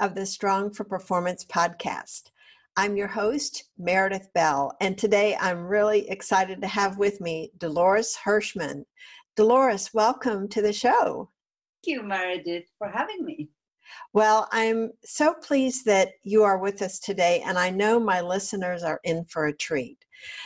of the Strong for Performance podcast. I'm your host, Meredith Bell, and today I'm really excited to have with me Dolores Hirschmann. Dolores, welcome to the show. Thank you, Meredith, for having me. Well, I'm so pleased that you are with us today, and I know my listeners are in for a treat.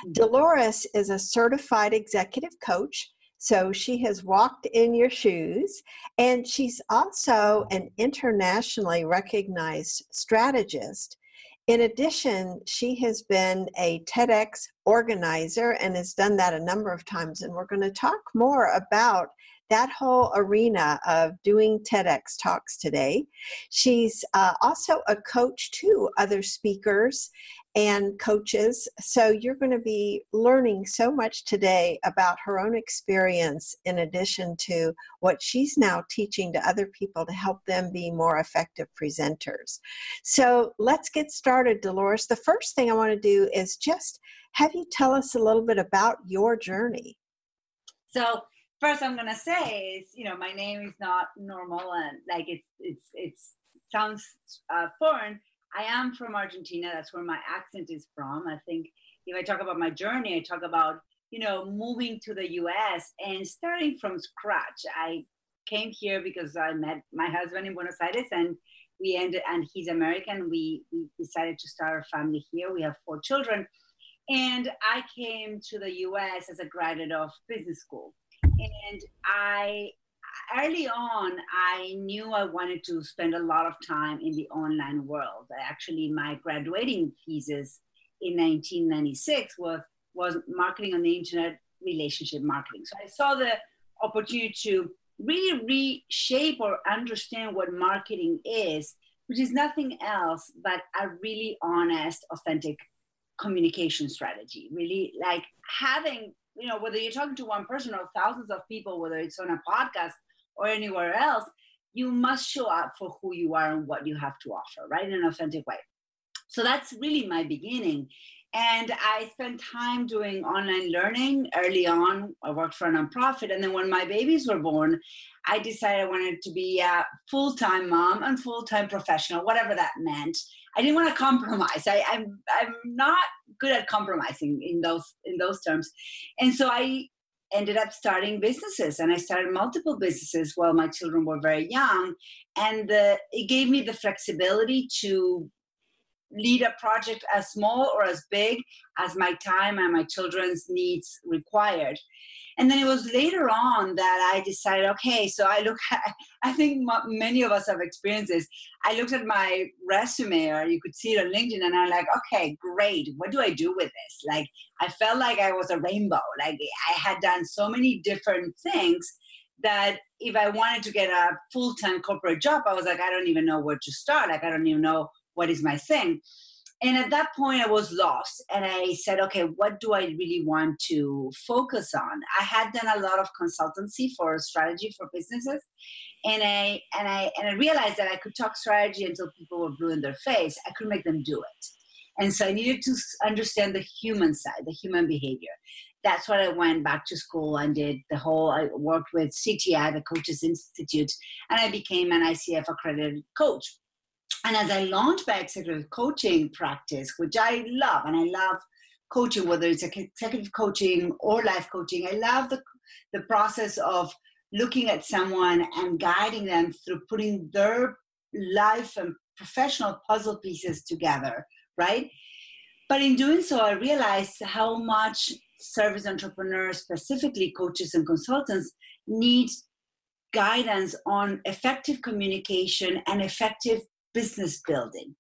Mm-hmm. Dolores is a certified executive coach so she has walked in your shoes, and she's also an internationally recognized strategist. In addition, she has been a TEDx organizer and has done that a number of times. And we're going to talk more about that whole arena of doing TEDx talks today. She's uh, also a coach to other speakers and coaches. So you're going to be learning so much today about her own experience in addition to what she's now teaching to other people to help them be more effective presenters. So let's get started, Dolores. The first thing I want to do is just have you tell us a little bit about your journey. So first I'm gonna say is, you know, my name is not normal and like it's it's it's sounds uh, foreign I am from Argentina. That's where my accent is from. I think if I talk about my journey, I talk about, you know, moving to the US and starting from scratch. I came here because I met my husband in Buenos Aires and we ended, and he's American. We, we decided to start our family here. We have four children. And I came to the US as a graduate of business school. And I early on, I knew I wanted to spend a lot of time in the online world. Actually, my graduating thesis in 1996 was, was marketing on the internet, relationship marketing. So I saw the opportunity to really reshape or understand what marketing is, which is nothing else but a really honest, authentic communication strategy. Really like having you know, whether you're talking to one person or thousands of people, whether it's on a podcast or anywhere else, you must show up for who you are and what you have to offer, right? In an authentic way. So that's really my beginning. And I spent time doing online learning early on. I worked for a nonprofit. And then when my babies were born, I decided I wanted to be a full time mom and full time professional, whatever that meant. I didn't want to compromise. I, I'm, I'm not good at compromising in those in those terms. And so I ended up starting businesses and i started multiple businesses while my children were very young and the, it gave me the flexibility to lead a project as small or as big as my time and my children's needs required and then it was later on that i decided okay so i look at i think many of us have experienced this. I looked at my resume or you could see it on linkedin and i'm like okay great. What do i do with this? Like i felt like i was a rainbow. Like i had done so many different things that if i wanted to get a full-time corporate job i was like i don't even know where to start. Like i don't even know what is my thing and at that point i was lost and i said okay what do i really want to focus on? I had done a lot of consultancy for strategy for businesses and i and i and i realized that i could talk strategy until people were blue in their face. I could make them do it. And so i needed to understand the human side the human behavior. That's what i went back to school and did the whole i worked with cti the coaches institute and i became an icf accredited coach and as I launched my executive coaching practice, which I love, and I love coaching, whether it's executive coaching or life coaching, I love the, the process of looking at someone and guiding them through putting their life and professional puzzle pieces together, right? But in doing so, I realized how much service entrepreneurs, specifically coaches and consultants, need guidance on effective communication and effective business building.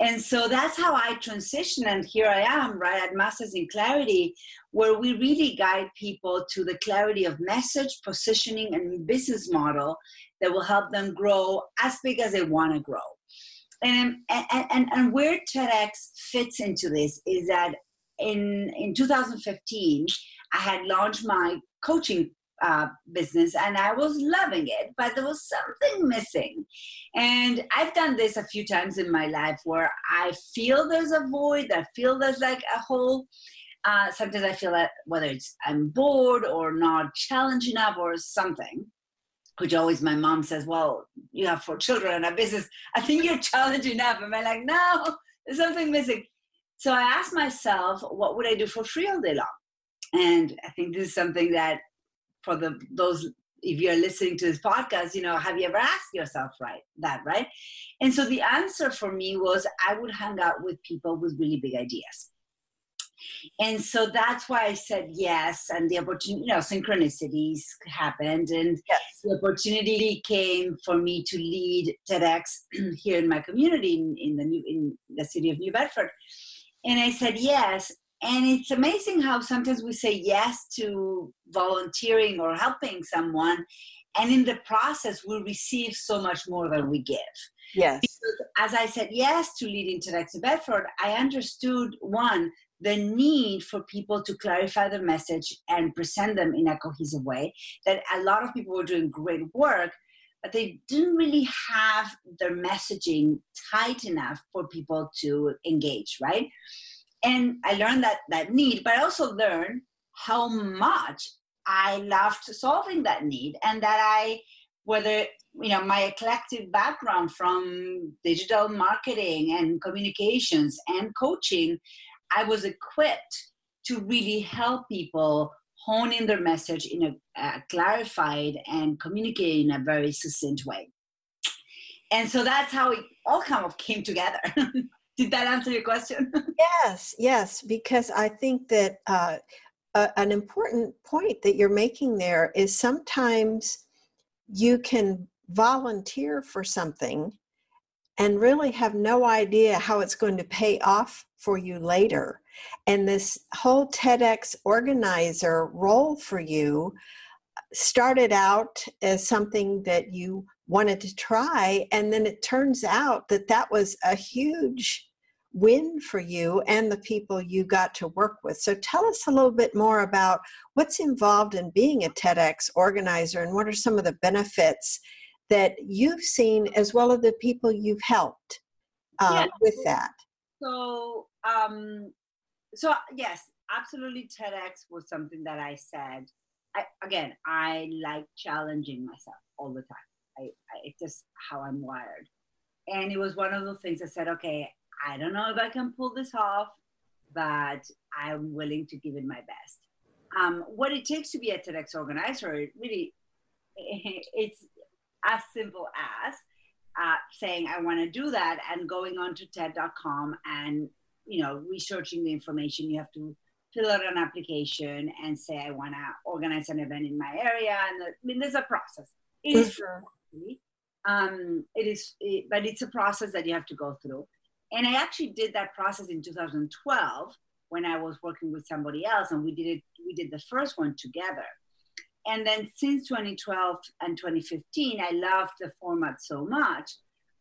And so that's how I transition. And here I am, right, at Masters in Clarity, where we really guide people to the clarity of message, positioning, and business model that will help them grow as big as they want to grow. and, um, and, and, and where TEDx fits into this is that in, in 2015, I had launched my coaching uh, business and I was loving it, but there was something missing. And I've done this a few times in my life where I feel there's a void, I feel there's like a hole. Uh, sometimes I feel that whether it's I'm bored or not challenged enough or something, which always my mom says, Well, you have four children and a business. I think you're challenged enough. And I'm like, No, there's something missing. So I asked myself, What would I do for free all day long? And I think this is something that for the those if you're listening to this podcast, you know, have you ever asked yourself right that, right? And so the answer for me was I would hang out with people with really big ideas. And so that's why I said yes, and the opportunity, you know, synchronicities happened, and yes. the opportunity came for me to lead TEDx here in my community in, in the new in the city of New Bedford. And I said yes, and it's amazing how sometimes we say yes to volunteering or helping someone and in the process we receive so much more than we give. Yes. Because as i said yes to leading TEDx bedford i understood one the need for people to clarify the message and present them in a cohesive way that a lot of people were doing great work but they didn't really have their messaging tight enough for people to engage right and i learned that that need but i also learned how much i loved solving that need and that i whether you know my eclectic background from digital marketing and communications and coaching i was equipped to really help people hone in their message in a, a clarified and communicate in a very succinct way. And so that's how it all kind of came together Did that answer your question? yes, yes, because I think that uh, an important point that you're making there is sometimes you can volunteer for something and really have no idea how it's going to pay off for you later. And this whole TEDx organizer role for you started out as something that you wanted to try, and then it turns out that that was a huge win for you and the people you got to work with. So tell us a little bit more about what's involved in being a TEDx organizer and what are some of the benefits that you've seen as well as the people you've helped uh, yeah. with that. So, um, so yes, absolutely TEDx was something that I said. I, again, I like challenging myself all the time. I, I, it's just how I'm wired. And it was one of those things I said, okay, I don't know if I can pull this off, but I'm willing to give it my best. Um, what it takes to be a TEDx organizer, really, it's as simple as uh, saying I want to do that and going on to TED.com and you know researching the information. You have to fill out an application and say I want to organize an event in my area. And the, I mean, there's a process. It is, mm-hmm. um, it is, it, but it's a process that you have to go through. And I actually did that process in 2012 when I was working with somebody else, and we did it. We did the first one together. And then since 2012 and 2015, I loved the format so much.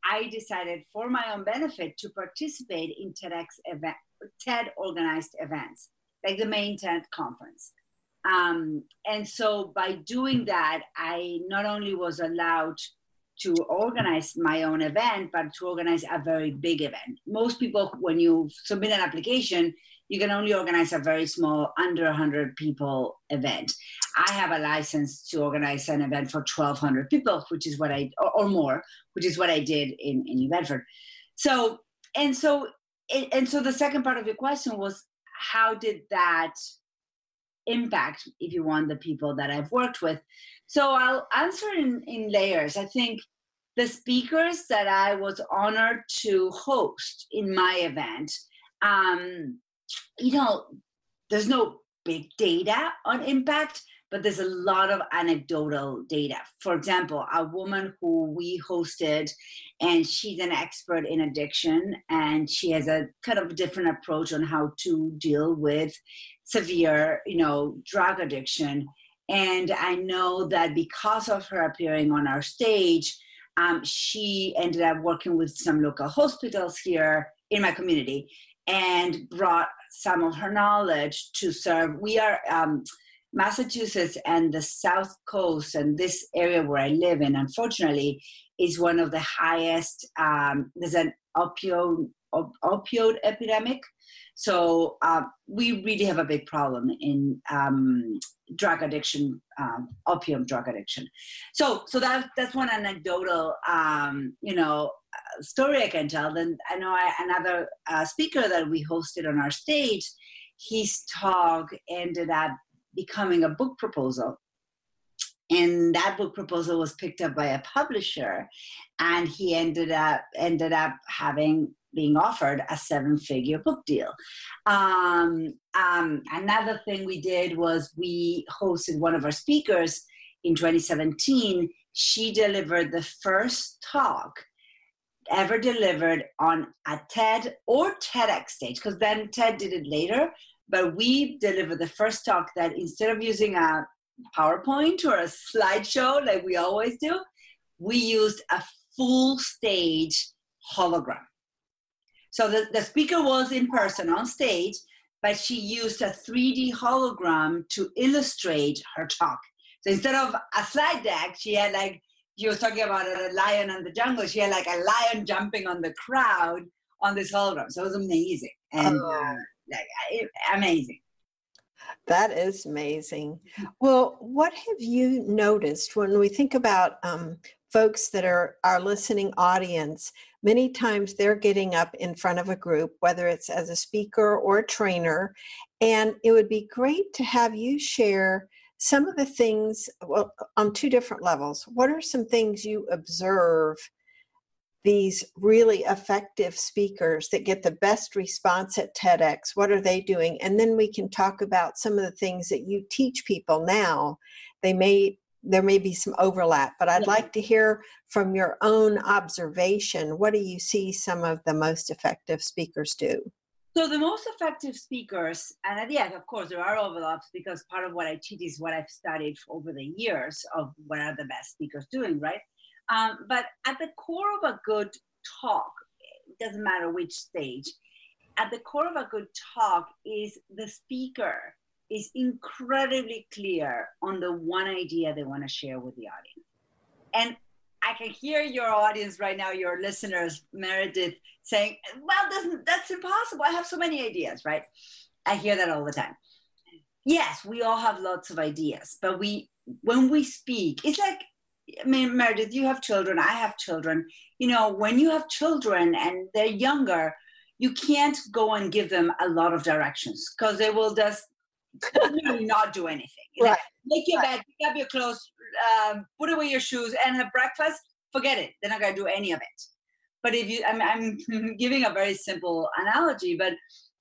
I decided for my own benefit to participate in TEDx event, TED organized events, like the main TED conference. Um, and so by doing that, I not only was allowed to organize my own event, but to organize a very big event. Most people, when you submit an application, you can only organize a very small, under 100 people event. I have a license to organize an event for 1,200 people, which is what I, or, or more, which is what I did in, in New Bedford. So, and so, and so the second part of your question was, how did that impact, if you want, the people that I've worked with? So I'll answer in, in layers. I think the speakers that I was honored to host in my event, um, you know, there's no big data on impact, but there's a lot of anecdotal data. For example, a woman who we hosted, and she's an expert in addiction, and she has a kind of different approach on how to deal with severe, you know, drug addiction and I know that because of her appearing on our stage, um, she ended up working with some local hospitals here in my community and brought some of her knowledge to serve. We are um, Massachusetts and the South Coast and this area where I live in, unfortunately, is one of the highest. Um, there's an opioid op- opioid epidemic, so uh, we really have a big problem in um, drug addiction, um, opium drug addiction. So, so that that's one anecdotal, um, you know, story I can tell. Then I know I, another uh, speaker that we hosted on our stage, his talk ended up becoming a book proposal. And that book proposal was picked up by a publisher, and he ended up ended up having being offered a seven figure book deal. Um, um, another thing we did was we hosted one of our speakers in 2017. She delivered the first talk ever delivered on a TED or TEDx stage, because then TED did it later, but we delivered the first talk that instead of using a PowerPoint or a slideshow like we always do, we used a full stage hologram. So the, the speaker was in person on stage, but she used a 3D hologram to illustrate her talk. So instead of a slide deck, she had like he was talking about a lion in the jungle. She had like a lion jumping on the crowd on this hologram. So it was amazing and oh. uh, amazing. That is amazing. Well, what have you noticed when we think about um, folks that are our listening audience? Many times they're getting up in front of a group, whether it's as a speaker or a trainer, and it would be great to have you share some of the things well on two different levels what are some things you observe these really effective speakers that get the best response at TEDx what are they doing and then we can talk about some of the things that you teach people now they may there may be some overlap but i'd yeah. like to hear from your own observation what do you see some of the most effective speakers do so the most effective speakers, and yeah, of course there are overlaps because part of what I teach is what I've studied over the years of what are the best speakers doing, right? Um, but at the core of a good talk, it doesn't matter which stage, at the core of a good talk is the speaker is incredibly clear on the one idea they want to share with the audience. And I can hear your audience right now, your listeners, Meredith, saying, well, that's impossible. I have so many ideas, right? I hear that all the time. Yes, we all have lots of ideas, but we, when we speak, it's like, I mean, Meredith, you have children, I have children. You know, when you have children and they're younger, you can't go and give them a lot of directions because they will just not do anything. Right. make your right. bed, pick up your clothes, um, put away your shoes, and have breakfast. Forget it. They're not going to do any of it. But if you, I'm, I'm giving a very simple analogy, but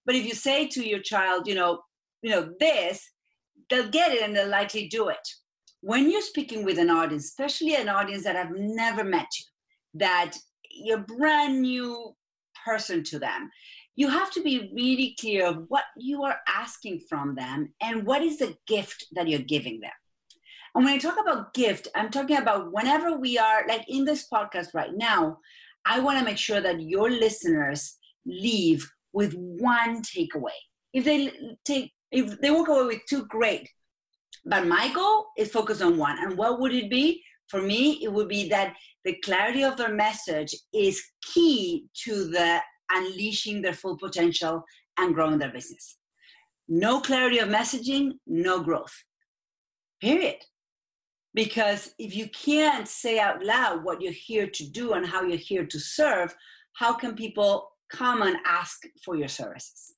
but if you say to your child, you know, you know this, they'll get it and they'll likely do it. When you're speaking with an audience, especially an audience that have never met you, that you're brand new person to them, you have to be really clear of what you are asking from them and what is the gift that you're giving them. And when I talk about gift, I'm talking about whenever we are, like in this podcast right now, I want to make sure that your listeners leave with one takeaway. If they take, if they walk away with two, great. But my goal is focus on one. And what would it be? For me, it would be that the clarity of their message is key to the unleashing their full potential and growing their business. No clarity of messaging, no growth. Period. Because if you can't say out loud what you're here to do and how you're here to serve, how can people come and ask for your services?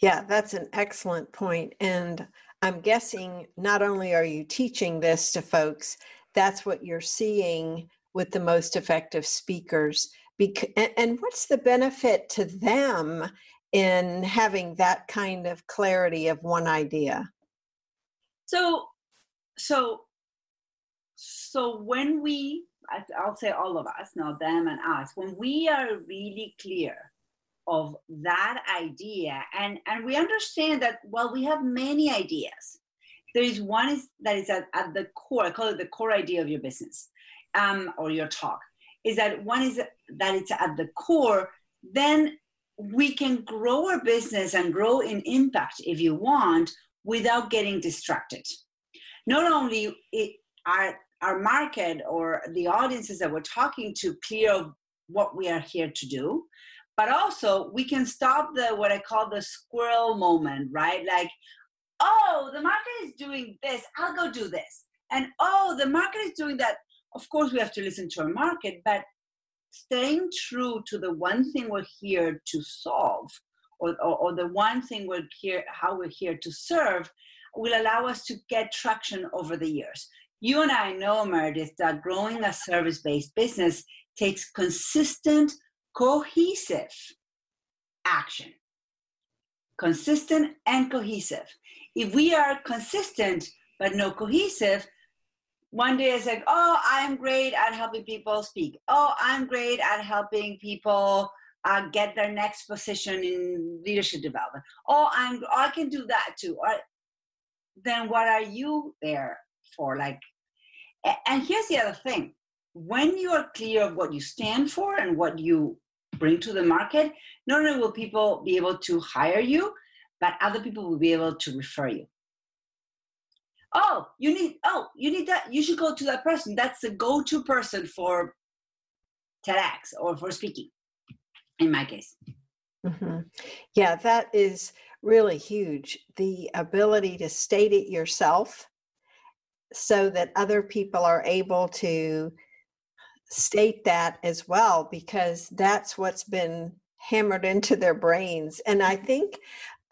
Yeah, that's an excellent point. And I'm guessing not only are you teaching this to folks, that's what you're seeing with the most effective speakers. and what's the benefit to them in having that kind of clarity of one idea? So, so, so when we, I'll say all of us, not them and us, when we are really clear of that idea. And and we understand that well we have many ideas. There is one is that is at, at the core i call it the core idea of your business um, or your talk is that one is that it's at the core then we can grow our business and grow in impact if you want without getting distracted. Not only it, our our market or the audiences that we're talking to clear of what we are here to do but also we can stop the what i call the squirrel moment right? Like oh the market is doing this i'll go do this. And oh the market is doing that. Of course we have to listen to our market but staying true to the one thing we're here to solve or, or, or the one thing we're here how we're here to serve will allow us to get traction over the years. You and i know meredith that growing a service-based business takes consistent cohesive action consistent and cohesive if we are consistent but no cohesive one day it's like, oh, I'm great at helping people speak. Oh, I'm great at helping people uh, get their next position in leadership development. Oh, I'm I can do that too. Or, then what are you there for? Like, and here's the other thing: when you are clear of what you stand for and what you bring to the market, not only will people be able to hire you, but other people will be able to refer you. Oh you need oh you need that you should go to that person. That's the go-to person for tedx or for speaking in my case. Mm-hmm. yeah that is really huge. The ability to state it yourself so that other people are able to state that as well because that's what's been hammered into their brains and i think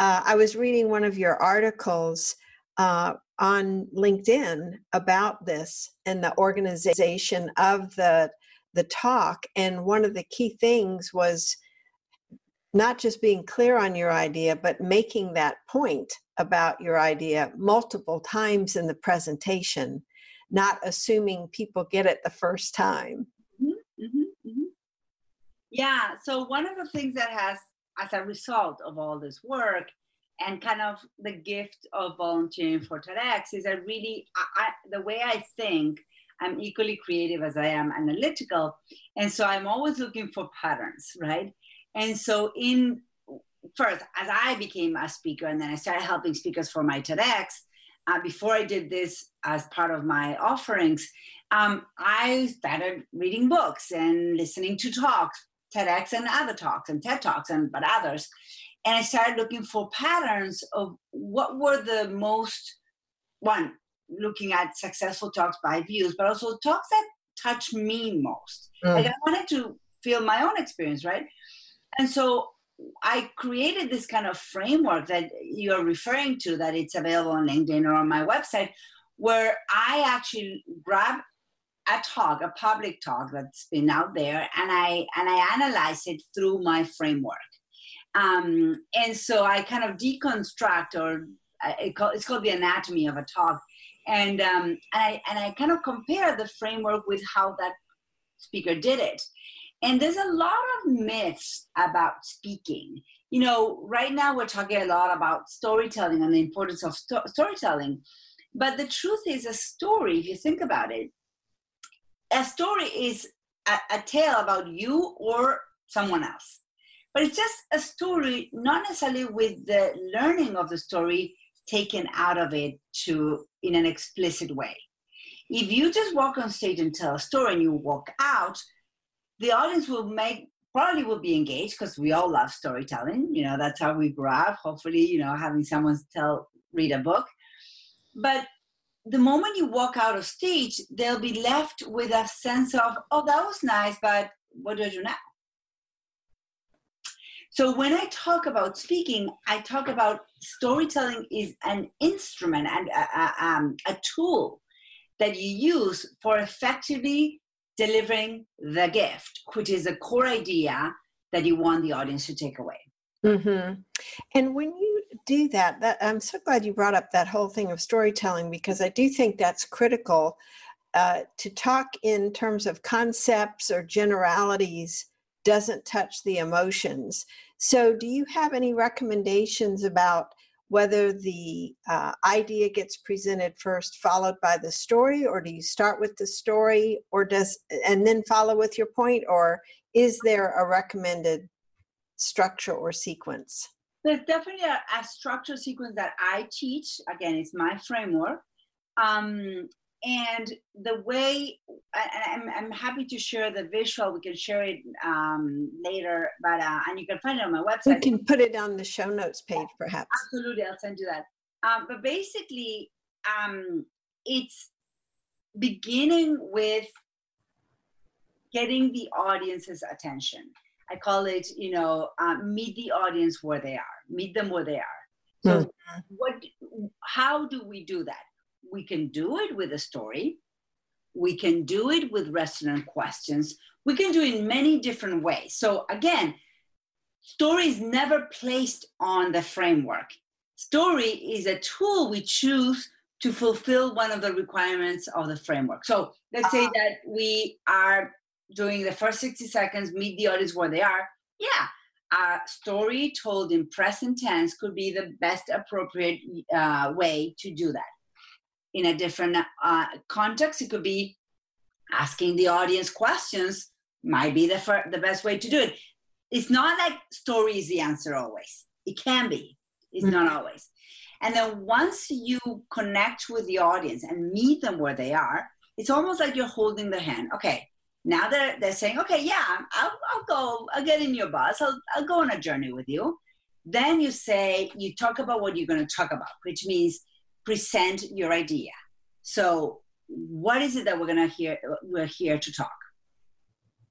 uh, i was reading one of your articles uh, on LinkedIn about this and the organization of the the talk and one of the key things was not just being clear on your idea but making that point about your idea multiple times in the presentation not assuming people get it the first time. Yeah so one of the things that has as a result of all this work and kind of the gift of volunteering for TEDx is that really I, I, the way I think I'm equally creative as I am analytical, and so I'm always looking for patterns, right? And so in first, as I became a speaker, and then I started helping speakers for my TEDx. Uh, before I did this as part of my offerings, um, I started reading books and listening to talks, TEDx and other talks, and TED talks, and but others and I started looking for patterns of what were the most one looking at successful talks by views, but also talks that touch me most. Mm. Like I wanted to feel my own experience, right? And so I created this kind of framework that you're referring to, that it's available on LinkedIn or on my website, where I actually grab a talk, a public talk that's been out there, and I and I analyze it through my framework. Um, and so I kind of deconstruct, or uh, it call, it's called the anatomy of a talk, and um, and I and I kind of compare the framework with how that speaker did it. And there's a lot of myths about speaking. You know, right now we're talking a lot about storytelling and the importance of sto- storytelling. But the truth is, a story, if you think about it, a story is a, a tale about you or someone else. But it's just a story not necessarily with the learning of the story taken out of it to in an explicit way. If you just walk on stage and tell a story and you walk out the audience will make probably will be engaged because we all love storytelling. You know that's how we grew up hopefully you know having someone tell read a book. But the moment you walk out of stage they'll be left with a sense of oh that was nice but what do i do now so when I talk about speaking, I talk about storytelling is an instrument and a, a, um, a tool that you use for effectively delivering the gift, which is the core idea that you want the audience to take away. Mm-hmm. And when you do that, that, I'm so glad you brought up that whole thing of storytelling because I do think that's critical uh, to talk in terms of concepts or generalities doesn't touch the emotions. So, do you have any recommendations about whether the uh, idea gets presented first, followed by the story, or do you start with the story, or does and then follow with your point, or is there a recommended structure or sequence? There's definitely a, a structure sequence that I teach. Again, it's my framework. Um, and the way I, am I'm happy to share the visual we can share it um, later but uh, and you can find it on my website we can put it on the show notes page perhaps absolutely i'll send you that um, but basically um, it's beginning with getting the audience's attention i call it you know uh, meet the audience where they are meet them where they are so mm-hmm. what how do we do that we can do it with a story. We can do it with resonant questions. We can do it in many different ways. So again, story is never placed on the framework. Story is a tool we choose to fulfill one of the requirements of the framework. So let's say ah. that we are doing the first 60 seconds, meet the audience where they are. Yeah, a story told in present tense could be the best appropriate uh, way to do that in a different uh, context. It could be asking the audience questions, might be the, fir- the best way to do it. It's not like story is the answer always. It can be, it's mm-hmm. not always. And then once you connect with the audience and meet them where they are, it's almost like you're holding their hand. Okay, now they're, they're saying, okay, yeah, I'll, I'll go, I'll get in your bus, I'll, I'll go on a journey with you. Then you say, you talk about what you're going to talk about, which means present your idea. So, what is it that we're gonna hear? We're here to talk.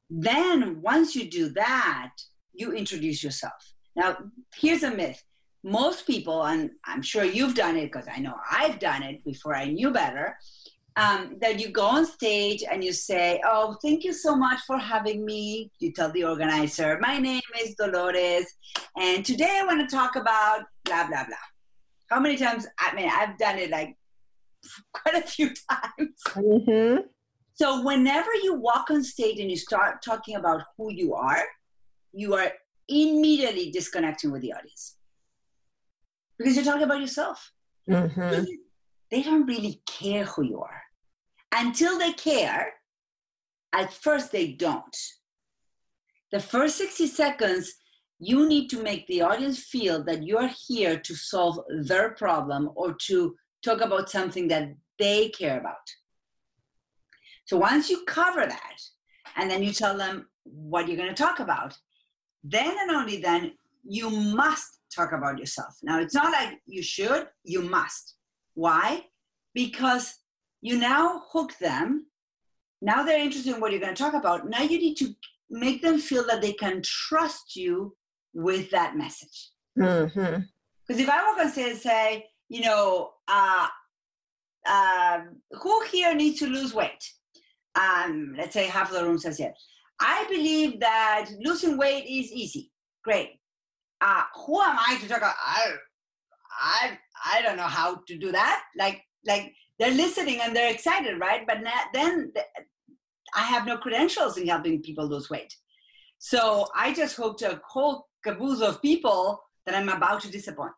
Then, once you do that, you introduce yourself. Now, here's a myth. Most people, and I'm sure you've done it because I know I've done it before I knew better, um, that you go on stage and you say, Oh, thank you so much for having me. You tell the organizer, My name is Dolores, and today I want to talk about blah, blah, blah how many times? I mean, I've done it like quite a few times. Mm-hmm. So whenever you walk on stage and you start talking about who you are, you are immediately disconnecting with the audience because you're talking about yourself. Mm-hmm. They don't really care who you are until they care. At first, they don't. The first 60 seconds, you need to make the audience feel that you're here to solve their problem or to talk about something that they care about. So once you cover that, and then you tell them what you're going to talk about, then and only then you must talk about yourself. Now, it's not like you should, you must. Why? Because you now hook them. Now they're interested in what you're going to talk about. Now you need to make them feel that they can trust you with that message. Because mm-hmm. if I walk on stage and say, you know, uh, uh, who here needs to lose weight? Um, let's say half of the room says yes. I believe that losing weight is easy. Great. Uh, who am I to talk about? I, I, I don't know how to do that. Like, like they're listening and they're excited, right? But then I have no credentials in helping people lose weight. So I just hooked a whole caboose of people that I'm about to disappoint.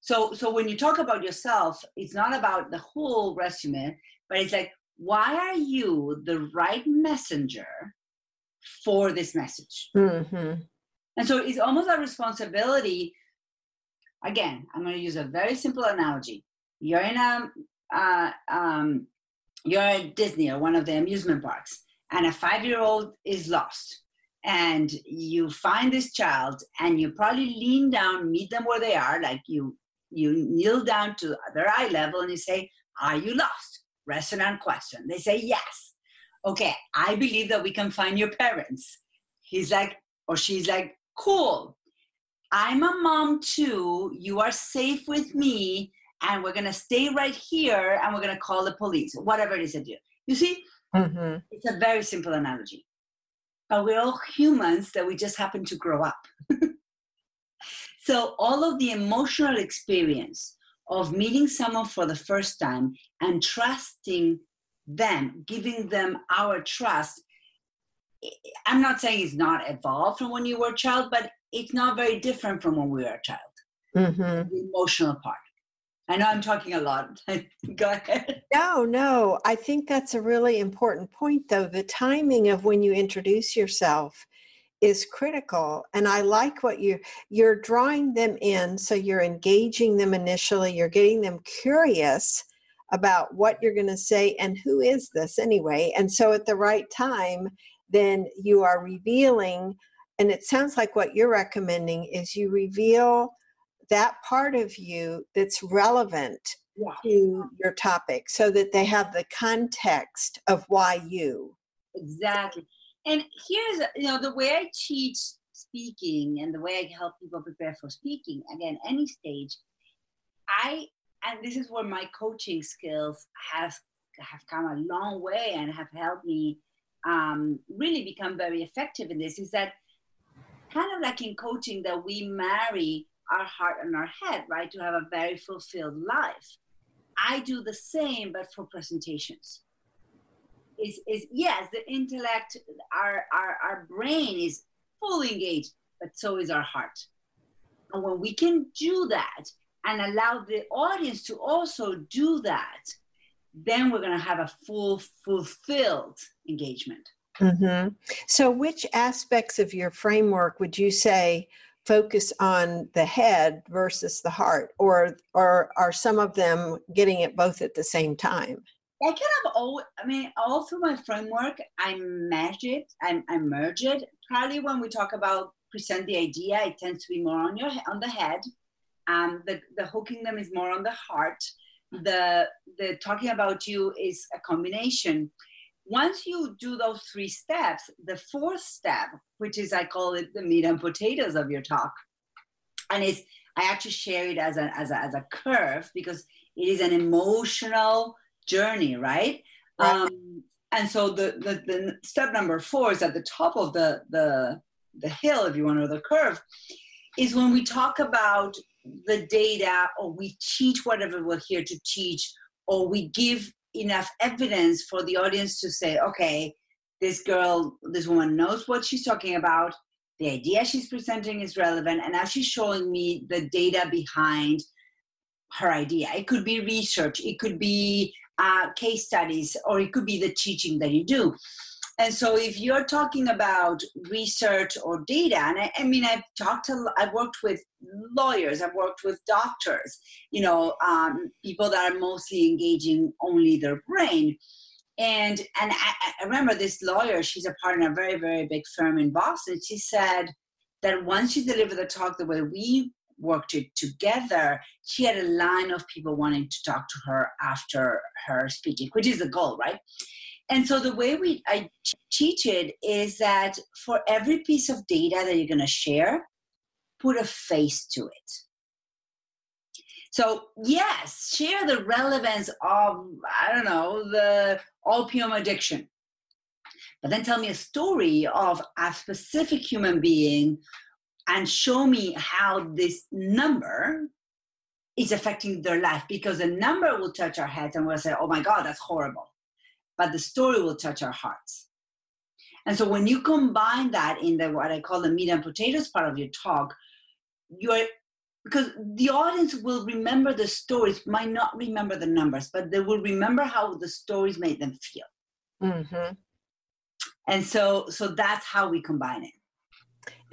So, so when you talk about yourself, it's not about the whole resume, but it's like, why are you the right messenger for this message? Mm-hmm. And so it's almost a responsibility. Again, I'm going to use a very simple analogy. You're in a, uh, um, you're at Disney or one of the amusement parks, and a five-year-old is lost. And you find this child and you probably lean down meet them where they are like you you kneel down to their eye level and you say are you lost? Resonant question. They say yes. Okay i believe that we can find your parents. He's like or she's like cool. I'm a mom too. You are safe with me and we're going to stay right here and we're going to call the police whatever it is that you you see mm-hmm. it's a very simple analogy but we're all humans that we just happen to grow up. so all of the emotional experience of meeting someone for the first time and trusting them, giving them our trust. I'm not saying it's not evolved from when you were a child, but it's not very different from when we were a child. mm-hmm. the emotional part. I know I'm talking a lot. Go ahead. No, no. I think that's a really important point, though. The timing of when you introduce yourself is critical and i like what you you're drawing them in so you're engaging them initially you're getting them curious about what you're going to say and who is this anyway and so at the right time then you are revealing and it sounds like what you're recommending is you reveal that part of you that's relevant yeah. to your topic so that they have the context of why you exactly and here's you know the way i teach speaking and the way i help people prepare for speaking again any stage i and this is where my coaching skills have have come a long way and have helped me um, really become very effective in this is that kind of like in coaching that we marry our heart and our head right to have a very fulfilled life. I do the same but for presentations. Is is yes the intellect our our, our brain is fully engaged but so is our heart. And when we can do that and allow the audience to also do that then we're going to have a full fulfilled engagement. Mm-hmm. so which aspects of your framework would you say focus on the head versus the heart or or are some of them getting it both at the same time I kind of all, I mean, all through my framework, I merge it, I, I merge it. Probably when we talk about present the idea, it tends to be more on your on the head. Um, the the hooking them is more on the heart. The the talking about you is a combination. Once you do those three steps, the fourth step, which is I call it the meat and potatoes of your talk, and it's I actually share it as a as a as a curve because it is an emotional journey, right? right. Um, and so the, the, the step number four is at the top of the, the, the hill, if you want, or the curve, is when we talk about the data or we teach whatever we're here to teach or we give enough evidence for the audience to say, okay, this girl, this woman knows what she's talking about. The idea she's presenting is relevant, and now she's showing me the data behind her idea. It could be research, it could be uh, case studies, or it could be the teaching that you do. And so, if you're talking about research or data, and I, I mean, I've talked to, I've worked with lawyers, I've worked with doctors, you know, um, people that are mostly engaging only their brain. And and I, I remember this lawyer, she's a partner a very very big firm in Boston. She said that once you deliver the talk the way we worked it together, she had a line of people wanting to talk to her after her speaking, which is the goal, right? And so the way we I teach it is that for every piece of data that you're going to share, put a face to it. So yes, share the relevance of I don't know the opium addiction, but then tell me a story of a specific human being and show me how this number is affecting their life because the number will touch our heads and we'll say, oh my God, that's horrible. But the story will touch our hearts. And so when you combine that in the what I call the meat and potatoes part of your talk, you're because the audience will remember the stories, might not remember the numbers, but they will remember how the stories made them feel. Mm-hmm. And so so that's how we combine it.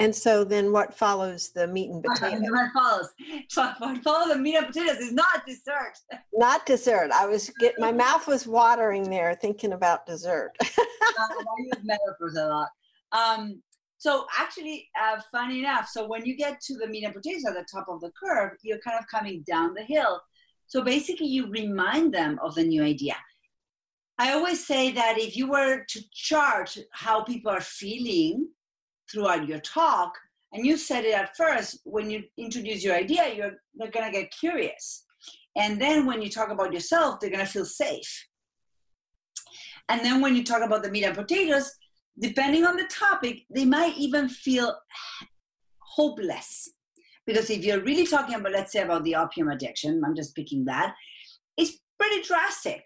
And so then what follows the meat and potatoes? what follows? So what follows the meat and potatoes is not dessert. Not dessert. I was get my mouth was watering there thinking about dessert. I use metaphors a lot. Um, so actually, uh, funny enough, so when you get to the meat and potatoes at the top of the curve, you're kind of coming down the hill. So basically, you remind them of the new idea. I always say that if you were to chart how people are feeling throughout your talk and you said it at first when you introduce your idea you're they're going to get curious. And then when you talk about yourself they're going to feel safe. And then when you talk about the meat and potatoes depending on the topic they might even feel hopeless. Because if you're really talking about let's say about the opium addiction i'm just picking that it's pretty drastic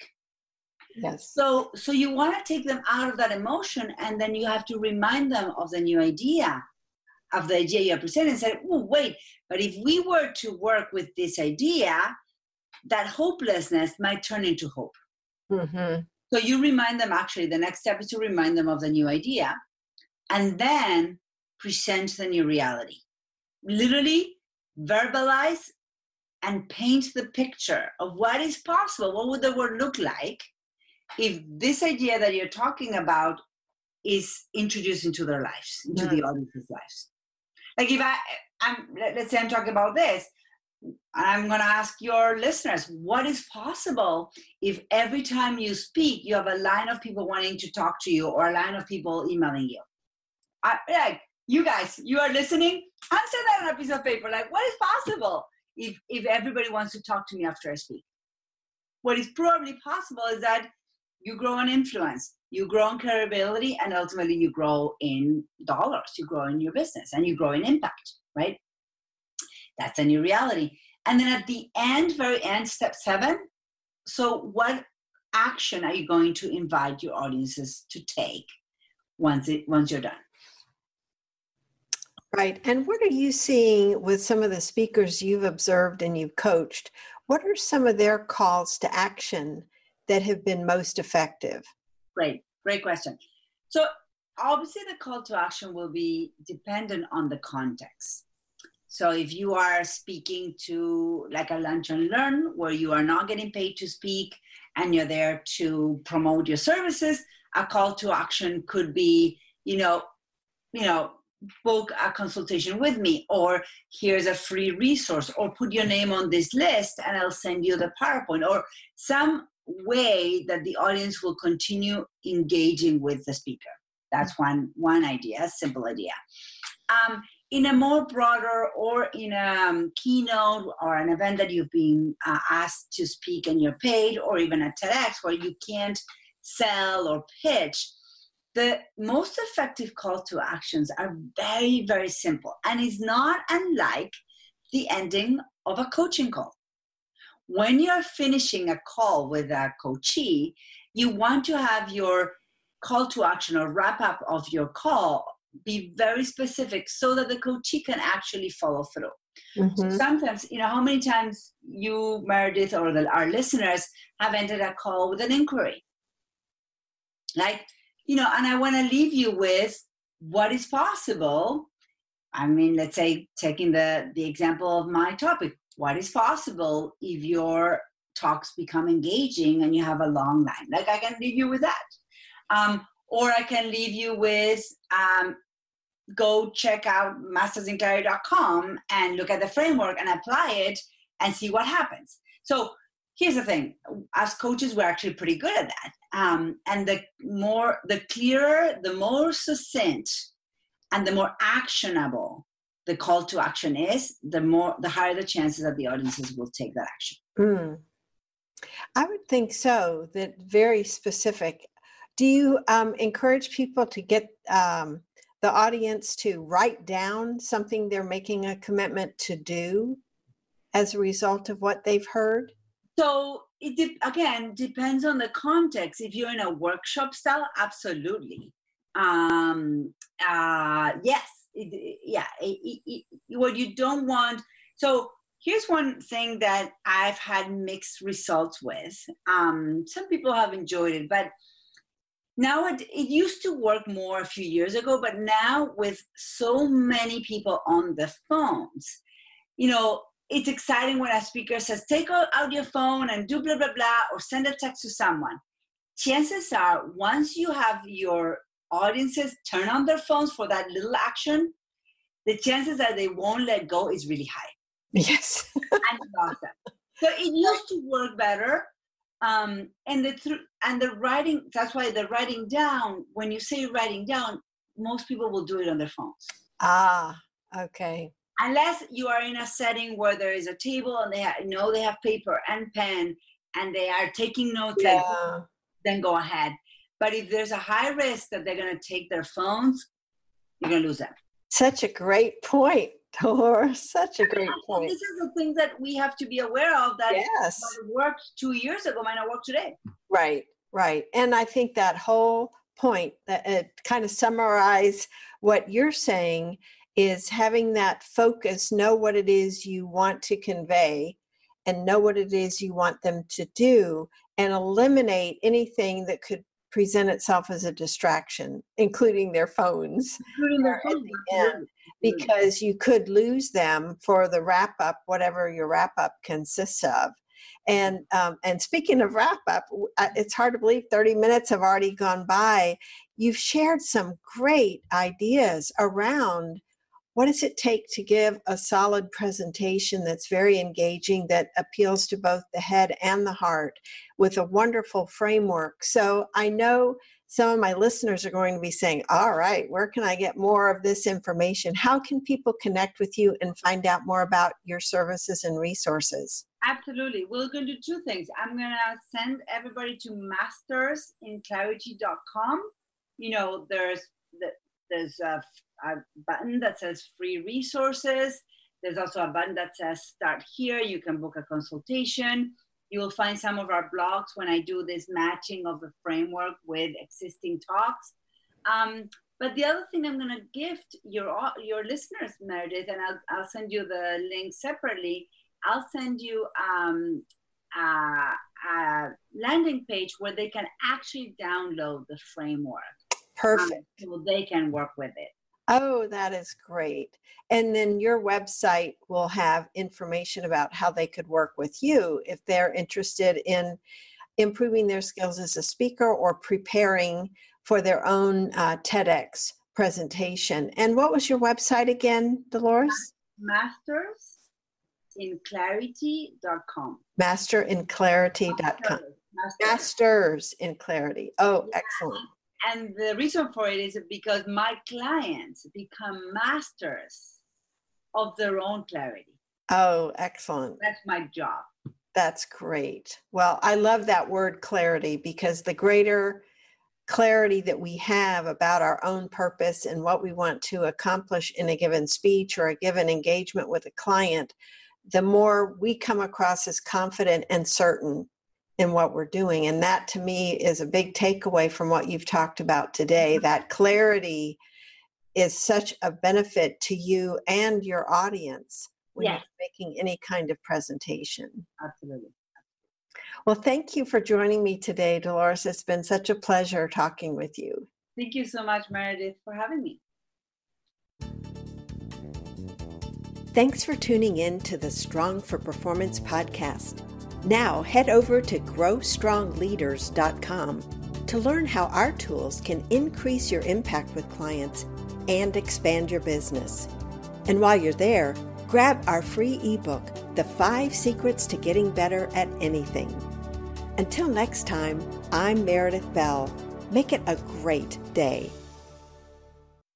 Yes. So so you want to take them out of that emotion and then you have to remind them of the new idea of the idea you're presenting and say, oh, wait, but if we were to work with this idea, that hopelessness might turn into hope. Mm-hmm. So you remind them actually, the next step is to remind them of the new idea and then present the new reality. Literally verbalize and paint the picture of what is possible. What would the world look like if this idea that you're talking about is introduced into their lives, into the mm. audience's lives? Like if I, I'm, let's say I'm talking about this, I'm going to ask your listeners what is possible if every time you speak, you have a line of people wanting to talk to you or a line of people emailing you? I, like, you guys, you are listening, answer that on a piece of paper. Like, what is possible if, if everybody wants to talk to me after I speak? What is probably possible is that you grow in influence, you grow in credibility, and ultimately you grow in dollars, you grow in your business, and you grow in impact, right? That's a new reality. And then at the end, very end, step seven. So, what action are you going to invite your audiences to take once it once you're done? Right. And what are you seeing with some of the speakers you've observed and you've coached? What are some of their calls to action that have been most effective? Great, great question. So, obviously, the call to action will be dependent on the context. So if you are speaking to like a lunch and learn where you are not getting paid to speak and you're there to promote your services, a call to action could be, you know, you know, book a consultation with me or here's a free resource or put your name on this list and I'll send you the PowerPoint or some way that the audience will continue engaging with the speaker. That's one one idea, simple idea. Um, in a more broader or in a um, keynote or an event that you've been uh, asked to speak and you're paid or even a TEDx where you can't sell or pitch, the most effective call to actions are very, very simple and is not unlike the ending of a coaching call. When you're finishing a call with a coachee, you want to have your call to action or wrap up of your call be very specific so that the coachee can actually follow through. Mm-hmm. So sometimes, you know, how many times you, Meredith, or the, our listeners have ended a call with an inquiry? Like, you know, and I want to leave you with what is possible. I mean, let's say taking the the example of my topic, what is possible if your talks become engaging and you have a long line? Like, I can leave you with that. Um, or I can leave you with um, go check out mastersinclarity.com and look at the framework and apply it and see what happens. So here's the thing: as coaches, we're actually pretty good at that. Um, and the more, the clearer, the more succinct, and the more actionable the call to action is, the more, the higher the chances that the audiences will take that action. Mm. I would think so. That very specific. Do you um, encourage people to get um, the audience to write down something they're making a commitment to do as a result of what they've heard? So it de- again depends on the context. If you're in a workshop style, absolutely. Um, uh, yes, it, yeah. It, what you don't want. So here's one thing that I've had mixed results with. Um, some people have enjoyed it, but now it, it used to work more a few years ago but now with so many people on the phones you know it's exciting when a speaker says take out your phone and do blah blah blah or send a text to someone chances are once you have your audiences turn on their phones for that little action the chances that they won't let go is really high. Yes. And awesome. so it used to work better um, and the th- and the writing that's why the writing down when you say writing down most people will do it on their phones. Ah okay. Unless you are in a setting where there is a table and they ha- know they have paper and pen and they are taking notes yeah. then go ahead but if there's a high risk that they're going to take their phones you're going to lose them such a great point Tor, such a great point. This is the things that we have to be aware of that yes. worked two years ago might not work today. Right, right. And I think that whole point that it kind of summarize what you're saying is having that focus, know what it is you want to convey, and know what it is you want them to do, and eliminate anything that could present itself as a distraction, including their phones. Including their phones. because you could lose them for the wrap up, whatever your wrap up consists of. And um, and speaking of wrap up, it's hard to believe 30 minutes have already gone by. You've shared some great ideas around what does it take to give a solid presentation that's very engaging that appeals to both the head and the heart with a wonderful framework? So i know some of my listeners are going to be saying all right where can i get more of this information? How can people connect with you and find out more about your services and resources? Absolutely. We're going to do two things. I'm going to send everybody to mastersinclarity.com you know there's the, there's a a button that says free resources. There's also a button that says start here. You can book a consultation. You will find some of our blogs when I do this matching of the framework with existing talks. Um, but the other thing I'm going to gift your your listeners, Meredith, and I'll, I'll send you the link separately. I'll send you um, a, a, landing page where they can actually download the framework. Perfect. Um, so they can work with it. Oh, that is great. And then your website will have information about how they could work with you if they're interested in improving their skills as a speaker or preparing for their own uh, TEDx presentation. And what was your website again, Dolores? Masters in clarity.com. Masterinclarity.com. Masters. Masters in clarity. Oh, yeah. excellent and the reason for it is because my clients become masters of their own clarity. Oh, excellent. That's my job. That's great. Well, I love that word clarity because the greater clarity that we have about our own purpose and what we want to accomplish in a given speech or a given engagement with a client, the more we come across as confident and certain in what we're doing. And that to me is a big takeaway from what you've talked about today. Mm-hmm. That clarity is such a benefit to you and your audience when yes. you're making any kind of presentation. Absolutely. Well, thank you for joining me today, Dolores. It's been such a pleasure talking with you. Thank you so much, Meredith, for having me. Thanks for tuning in to the Strong for Performance podcast. Now head over to growstrongleaders.com to learn how our tools can increase your impact with clients and expand your business. And while you're there, grab our free ebook, The Five Secrets to Getting Better at Anything. Until next time, I'm Meredith Bell. Make it a great day.